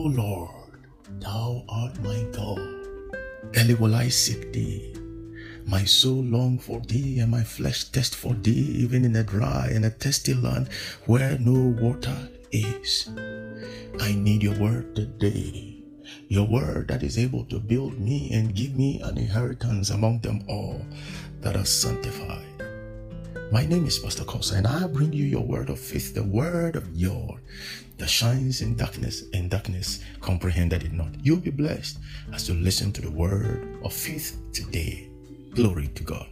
Lord, thou art my God. Early will I seek thee. My soul long for thee, and my flesh thirst for thee, even in a dry and a thirsty land where no water is. I need your word today. Your word that is able to build me and give me an inheritance among them all that are sanctified. My name is Pastor Korsah, and I bring you your word of faith, the word of God that shines in darkness, and darkness comprehended it not. You'll be blessed as you listen to the word of faith today. Glory to God.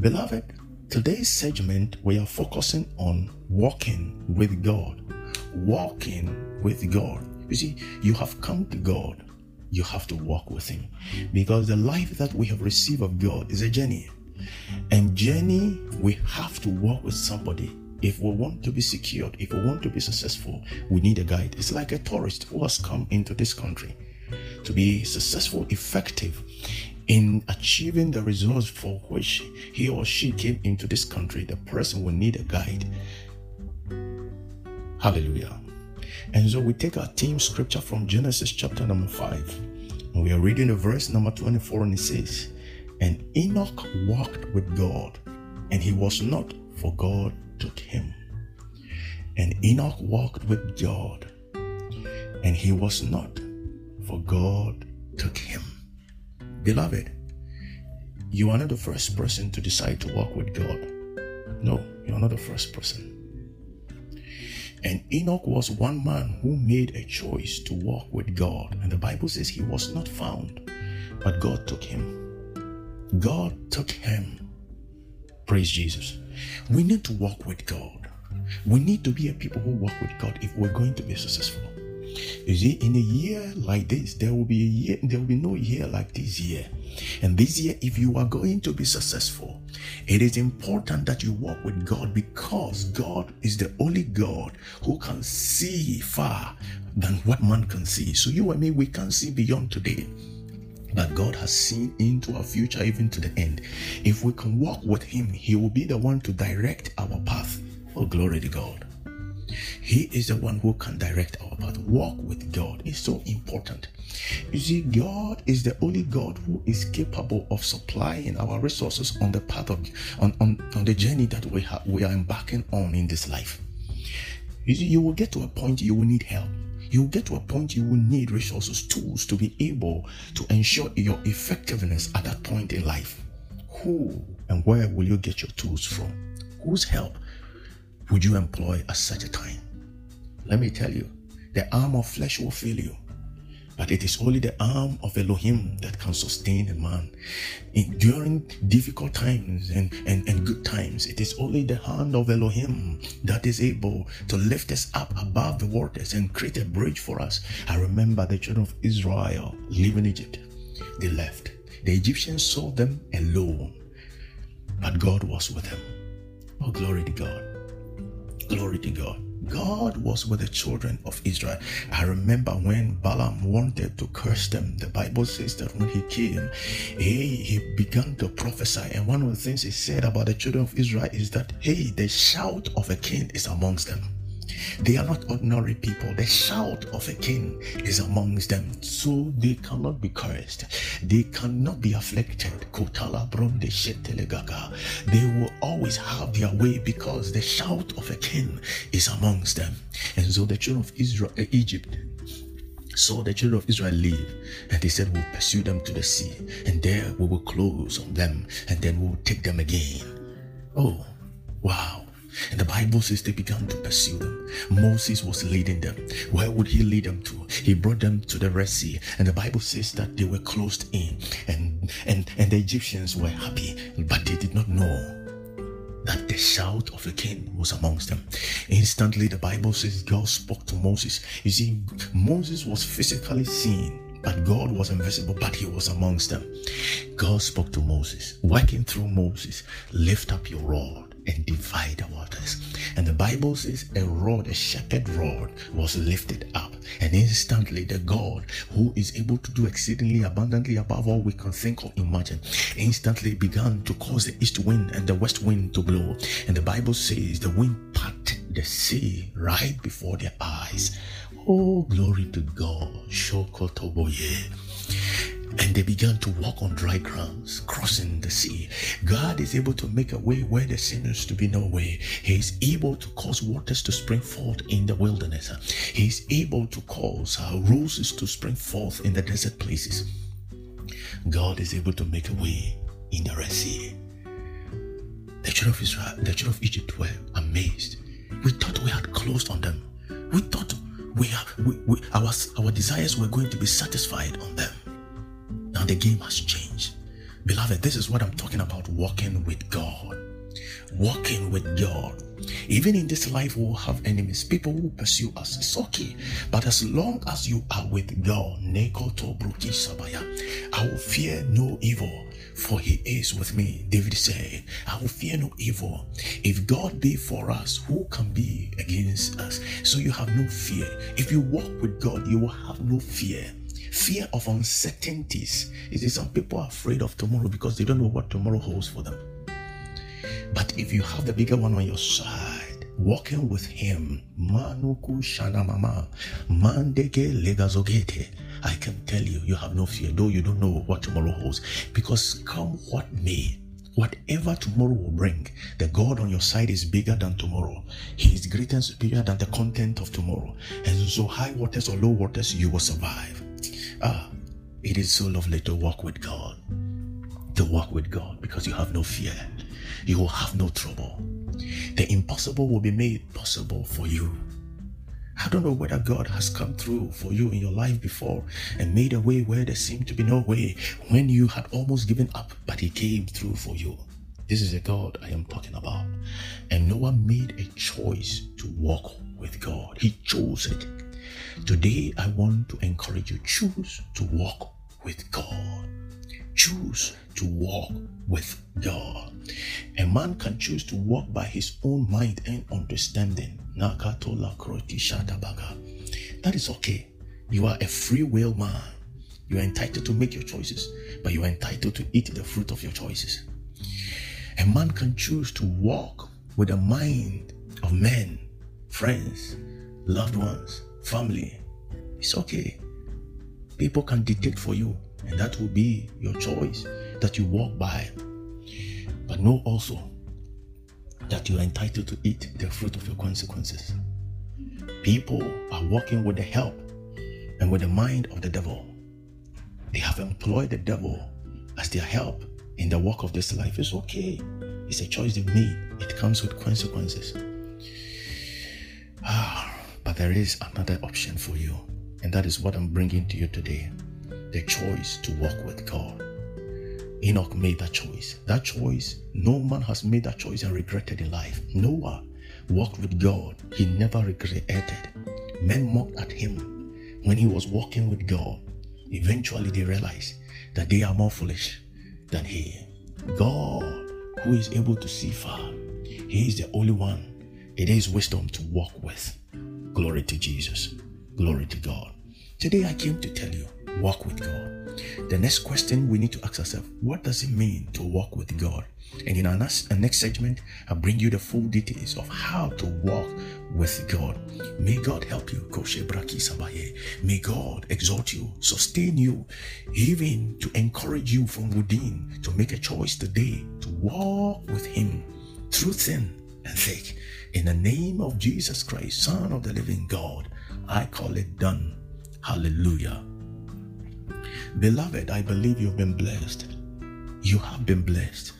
Beloved, today's segment we are focusing on walking with God. Walking with God. You see, you have come to God, you have to walk with Him because the life that we have received of God is a journey. And journey, we have to walk with somebody. If we want to be secured, if we want to be successful, we need a guide. It's like a tourist who has come into this country to be successful, effective in achieving the results for which he or she came into this country, the person will need a guide. Hallelujah. And so we take our team scripture from Genesis chapter number 5. And we are reading the verse number 24, and it says, And Enoch walked with God, and he was not, for God took him. And Enoch walked with God, and he was not, for God took him. Beloved, you are not the first person to decide to walk with God. No, you are not the first person. And Enoch was one man who made a choice to walk with God. And the Bible says he was not found, but God took him. God took him. Praise Jesus. We need to walk with God. We need to be a people who walk with God if we're going to be successful. You see, in a year like this, there will be a year, there will be no year like this year. And this year, if you are going to be successful, it is important that you walk with God because God is the only God who can see far than what man can see. So you and me, we can see beyond today. But God has seen into our future, even to the end. If we can walk with Him, He will be the one to direct our path. Oh, glory to God. He is the one who can direct our path. Walk with God is so important. You see, God is the only God who is capable of supplying our resources on the path of on, on, on the journey that we we are embarking on in this life. You see, you will get to a point you will need help. You will get to a point you will need resources, tools to be able to ensure your effectiveness at that point in life. Who and where will you get your tools from? Whose help would you employ at such a time? Let me tell you, the arm of flesh will fail you, but it is only the arm of Elohim that can sustain a man. In, during difficult times and, and, and good times, it is only the hand of Elohim that is able to lift us up above the waters and create a bridge for us. I remember the children of Israel leaving Egypt. They left. The Egyptians saw them alone, but God was with them. Oh, glory to God. Glory to God. God was with the children of Israel. I remember when Balaam wanted to curse them. The Bible says that when he came, he, he began to prophesy. And one of the things he said about the children of Israel is that, hey, the shout of a king is amongst them. They are not ordinary people. The shout of a king is amongst them. So they cannot be cursed. They cannot be afflicted. They will always have their way because the shout of a king is amongst them. And so the children of Israel, uh, Egypt, saw the children of Israel leave, and they said, We'll pursue them to the sea, and there we will close on them, and then we'll take them again. Oh, wow. Bible says they began to pursue them. Moses was leading them. Where would he lead them to? He brought them to the Red Sea. And the Bible says that they were closed in. And and, and the Egyptians were happy, but they did not know that the shout of the king was amongst them. Instantly, the Bible says God spoke to Moses. You see, Moses was physically seen, but God was invisible, but he was amongst them. God spoke to Moses, working through Moses, lift up your rod and divide the waters. And the Bible says a rod, a shepherd rod, was lifted up. And instantly the God who is able to do exceedingly abundantly above all we can think or imagine, instantly began to cause the east wind and the west wind to blow. And the Bible says the wind parted the sea right before their eyes. Oh, glory to God. Shokotoboye and they began to walk on dry grounds, crossing the sea. God is able to make a way where there seems to be no way. He is able to cause waters to spring forth in the wilderness. He is able to cause uh, roses to spring forth in the desert places. God is able to make a way in the Red Sea. The children of Israel, the children of Egypt were amazed. We thought we had closed on them. We thought we, have, we, we our, our desires were going to be satisfied on them. The game has changed. Beloved, this is what I'm talking about walking with God. Walking with God. Even in this life, we'll have enemies. People will pursue us. It's okay. But as long as you are with God, I will fear no evil, for he is with me. David said, I will fear no evil. If God be for us, who can be against us? So you have no fear. If you walk with God, you will have no fear fear of uncertainties. is see, some people are afraid of tomorrow because they don't know what tomorrow holds for them. But if you have the bigger one on your side, walking with him, Manuku Shana Mama, Mandege Legazogete, I can tell you, you have no fear, though you don't know what tomorrow holds. Because come what may, whatever tomorrow will bring, the God on your side is bigger than tomorrow. He is greater and superior than the content of tomorrow. And so, high waters or low waters, you will survive. Ah, it is so lovely to walk with God. To walk with God because you have no fear. You will have no trouble. The impossible will be made possible for you. I don't know whether God has come through for you in your life before and made a way where there seemed to be no way when you had almost given up, but He came through for you. This is a God I am talking about. And Noah made a choice to walk with God. He chose it. Today, I want to encourage you choose to walk with God. Choose to walk with God. A man can choose to walk by his own mind and understanding. That is okay. You are a free will man. You are entitled to make your choices, but you are entitled to eat the fruit of your choices. A man can choose to walk with the mind of men, friends, loved ones, family, it's okay. People can dictate for you, and that will be your choice that you walk by. But know also that you are entitled to eat the fruit of your consequences. People are walking with the help and with the mind of the devil. They have employed the devil as their help in the work of this life. It's okay. It's a choice they've made. It comes with consequences. But there is another option for you. And that is what I'm bringing to you today the choice to walk with God. Enoch made that choice. That choice, no man has made that choice and regretted in life. Noah walked with God. He never regretted. Men mocked at him when he was walking with God. Eventually, they realized that they are more foolish than he. God, who is able to see far, he is the only one. It is wisdom to walk with. Glory to Jesus. Glory to God. Today I came to tell you, walk with God. The next question we need to ask ourselves, what does it mean to walk with God? And in our next, our next segment, I'll bring you the full details of how to walk with God. May God help you. May God exalt you, sustain you, even to encourage you from within to make a choice today to walk with Him through thin and thick. In the name of Jesus Christ, Son of the living God, I call it done. Hallelujah. Beloved, I believe you've been blessed. You have been blessed.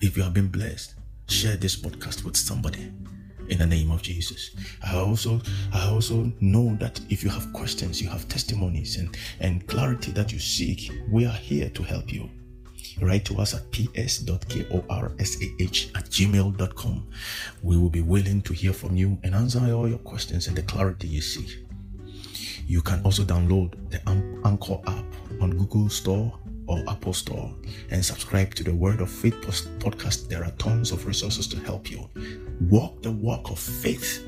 If you have been blessed, share this podcast with somebody in the name of Jesus. I also I also know that if you have questions, you have testimonies and, and clarity that you seek, we are here to help you write to us at ps.korsah at gmail.com. We will be willing to hear from you and answer all your questions and the clarity you seek. You can also download the Anchor app on Google Store or Apple Store and subscribe to the Word of Faith podcast. There are tons of resources to help you. Walk the walk of faith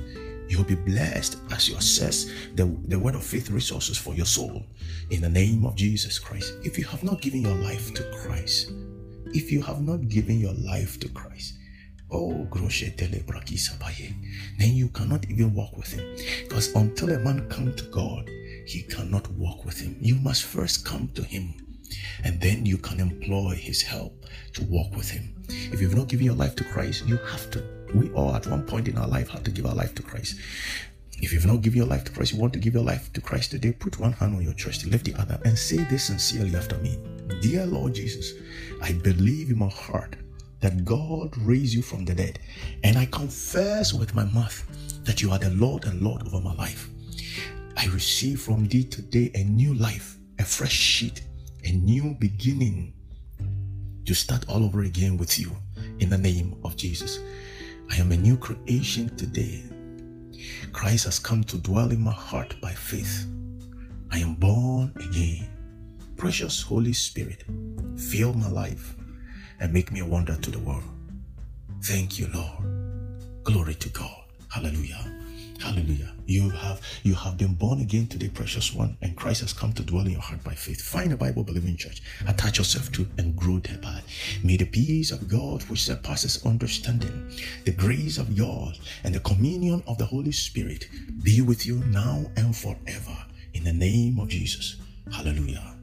You'll be blessed as you assess the, the word of faith resources for your soul in the name of Jesus Christ. If you have not given your life to Christ, if you have not given your life to Christ, Oh, then you cannot even walk with him. Because until a man come to God, he cannot walk with him. You must first come to him. And then you can employ his help to walk with him. If you've not given your life to Christ, you have to. We all at one point in our life had to give our life to Christ. If you've not given your life to Christ, you want to give your life to Christ today, put one hand on your chest, lift the other, and say this sincerely after me. Dear Lord Jesus, I believe in my heart that God raised you from the dead, and I confess with my mouth that you are the Lord and Lord over my life. I receive from thee today a new life, a fresh sheet, a new beginning to start all over again with you in the name of Jesus. I am a new creation today. Christ has come to dwell in my heart by faith. I am born again. Precious Holy Spirit, fill my life and make me a wonder to the world. Thank you, Lord. Glory to God. Hallelujah. Hallelujah. You have you have been born again today, precious one, and Christ has come to dwell in your heart by faith. Find a Bible believing church, attach yourself to and grow thereby. May the peace of God, which surpasses understanding, the grace of God, and the communion of the Holy Spirit be with you now and forever. In the name of Jesus. Hallelujah.